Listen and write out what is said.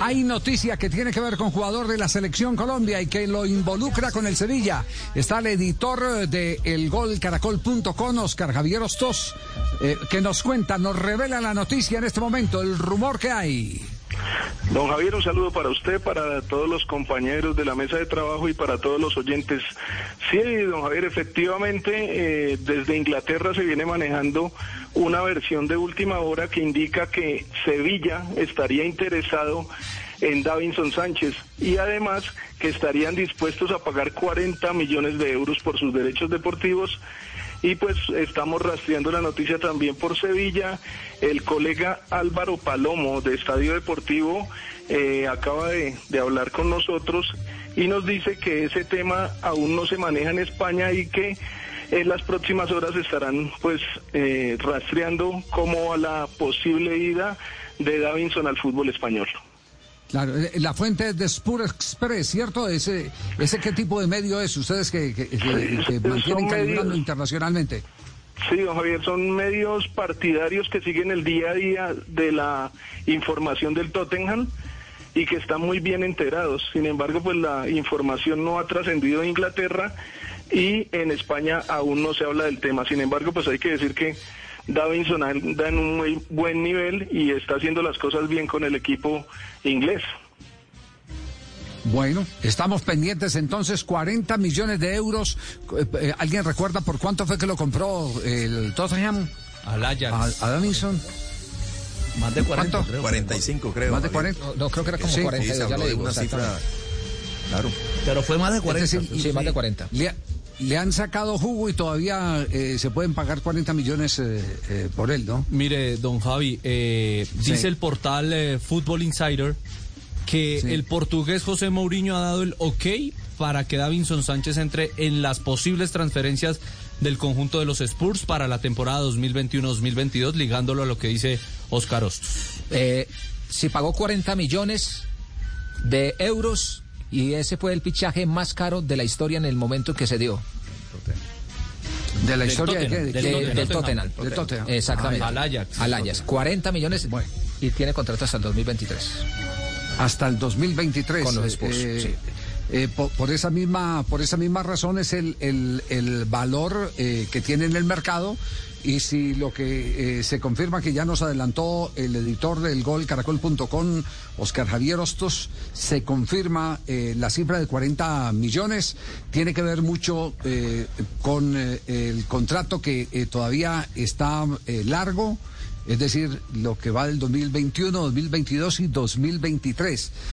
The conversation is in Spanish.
Hay noticia que tiene que ver con jugador de la selección Colombia y que lo involucra con el Sevilla. Está el editor de elgolcaracol.com, Oscar Javier Ostos, eh, que nos cuenta, nos revela la noticia en este momento, el rumor que hay. Don Javier, un saludo para usted, para todos los compañeros de la mesa de trabajo y para todos los oyentes. Sí, don Javier, efectivamente, eh, desde Inglaterra se viene manejando una versión de última hora que indica que Sevilla estaría interesado en Davinson Sánchez y además que estarían dispuestos a pagar 40 millones de euros por sus derechos deportivos y pues estamos rastreando la noticia también por Sevilla. El colega Álvaro Palomo de Estadio Deportivo eh, acaba de, hablar con nosotros y nos dice que ese tema aún no se maneja en España y que en las próximas horas estarán pues eh, rastreando cómo a la posible ida de Davinson al fútbol español. Claro, eh, la fuente de Spur Express, ¿cierto? Ese, ese qué tipo de medio es, ustedes que, mantienen calibrando internacionalmente. Sí, don Javier, son medios partidarios que siguen el día a día de la información del Tottenham y que están muy bien enterados. Sin embargo, pues la información no ha trascendido a Inglaterra y en España aún no se habla del tema. Sin embargo, pues hay que decir que Davinson anda en un muy buen nivel y está haciendo las cosas bien con el equipo inglés. Bueno, estamos pendientes entonces, 40 millones de euros. Eh, eh, ¿Alguien recuerda por cuánto fue que lo compró el Tottenham? Al Ajax. A, Davinson. Más de 40, ¿Cuánto? 45 creo. Más de 40. No, creo que era como sí, 40, ya le digo. Una cifra, claro. Pero fue más de 40. sí, más de 40 le han sacado jugo y todavía eh, se pueden pagar 40 millones eh, eh, por él, ¿no? Mire, don Javi, dice el portal Football Insider que el portugués José Mourinho ha dado el ok para que Davinson Sánchez entre en las posibles transferencias del conjunto de los Spurs para la temporada 2021-2022, ligándolo a lo que dice Oscar Ostos. se pagó 40 millones de euros y ese fue el fichaje más caro de la historia en el momento que se dio. ¿De la historia de del, Tottenham. Del Tottenham. Exactamente. al Ajax. Al Ajax. 40 millones y tiene contrato hasta el 2023. Hasta el 2023. Con los Spurs, eh, eh, por, esa misma por esa misma razón es el, el, valor eh, que tiene en el mercado y si lo que eh, se confirma que ya nos adelantó el editor del gol caracol.com, Oscar Javier Hostos, se confirma eh, la cifra de 40 millones, tiene que ver mucho eh, con el contrato que todavía está largo. Es decir, lo que va del 2021, 2022 y 2023.